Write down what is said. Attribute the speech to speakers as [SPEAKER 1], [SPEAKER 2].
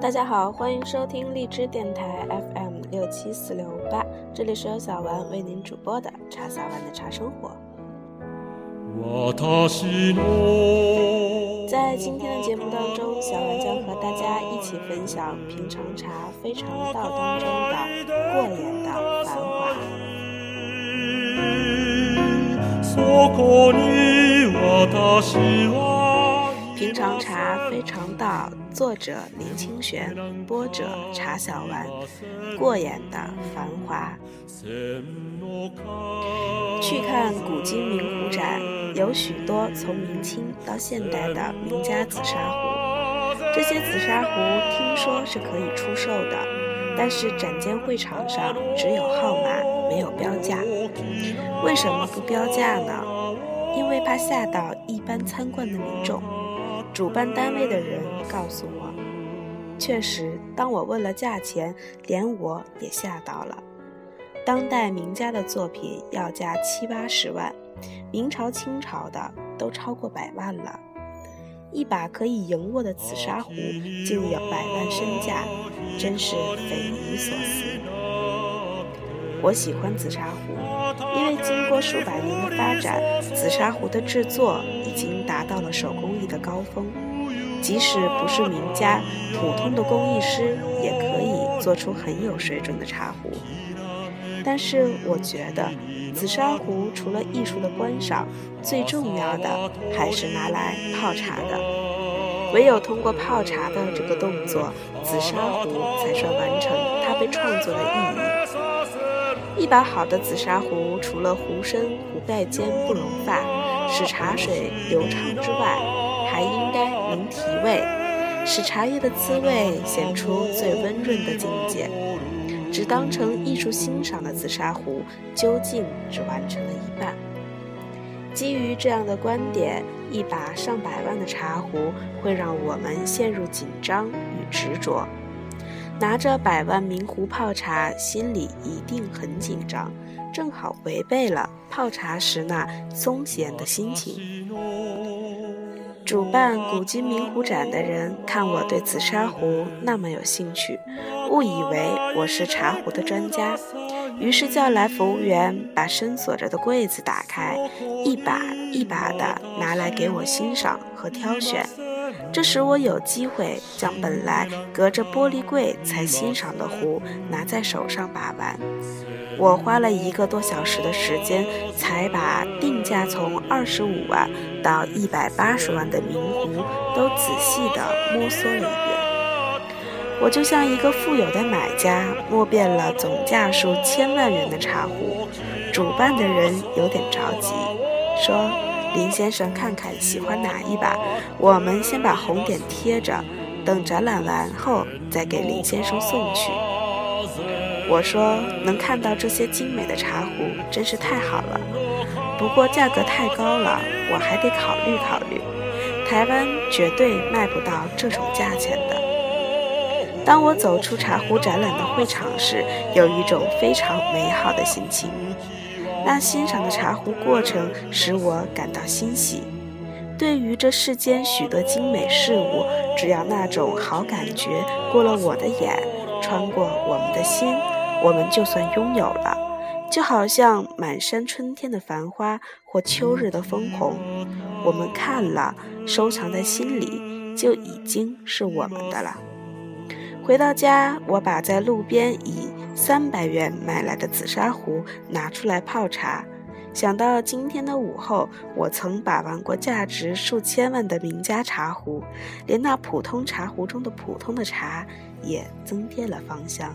[SPEAKER 1] 大家好，欢迎收听荔枝电台 FM 六七四六八，这里是由小丸为您主播的茶小丸的茶生活。在今天的节目当中，小丸将和大家一起分享《平常茶非常道》当中的过眼的繁华。平常茶非常道，作者林清玄，播者茶小丸。过眼的繁华。去看古今名壶展，有许多从明清到现代的名家紫砂壶。这些紫砂壶听说是可以出售的，但是展间会场上只有号码，没有标价。为什么不标价呢？因为怕吓到一般参观的民众。主办单位的人告诉我，确实，当我问了价钱，连我也吓到了。当代名家的作品要价七八十万，明朝、清朝的都超过百万了。一把可以赢握的紫砂壶，竟有百万身价，真是匪夷所思。我喜欢紫砂壶，过数百年的发展，紫砂壶的制作已经达到了手工艺的高峰。即使不是名家，普通的工艺师也可以做出很有水准的茶壶。但是我觉得，紫砂壶除了艺术的观赏，最重要的还是拿来泡茶的。唯有通过泡茶的这个动作，紫砂壶才算完成它被创作的意义。一把好的紫砂壶，除了壶身、壶盖尖不融发，使茶水流畅之外，还应该能提味，使茶叶的滋味显出最温润的境界。只当成艺术欣赏的紫砂壶，究竟只完成了一半。基于这样的观点，一把上百万的茶壶会让我们陷入紧张与执着。拿着百万名壶泡茶，心里一定很紧张，正好违背了泡茶时那松闲的心情。主办古今名壶展的人看我对紫砂壶那么有兴趣，误以为我是茶壶的专家，于是叫来服务员把深锁着的柜子打开，一把一把的拿来给我欣赏和挑选。这使我有机会将本来隔着玻璃柜才欣赏的壶拿在手上把玩。我花了一个多小时的时间，才把定价从二十五万到一百八十万的名壶都仔细地摸索了一遍。我就像一个富有的买家，摸遍了总价数千万元的茶壶。主办的人有点着急，说。林先生，看看喜欢哪一把？我们先把红点贴着，等展览完后再给林先生送去。我说，能看到这些精美的茶壶，真是太好了。不过价格太高了，我还得考虑考虑。台湾绝对卖不到这种价钱的。当我走出茶壶展览的会场时，有一种非常美好的心情。那欣赏的茶壶过程使我感到欣喜。对于这世间许多精美事物，只要那种好感觉过了我的眼，穿过我们的心，我们就算拥有了。就好像满山春天的繁花或秋日的枫红，我们看了，收藏在心里，就已经是我们的了。回到家，我把在路边已三百元买来的紫砂壶拿出来泡茶。想到今天的午后，我曾把玩过价值数千万的名家茶壶，连那普通茶壶中的普通的茶，也增添了芳香。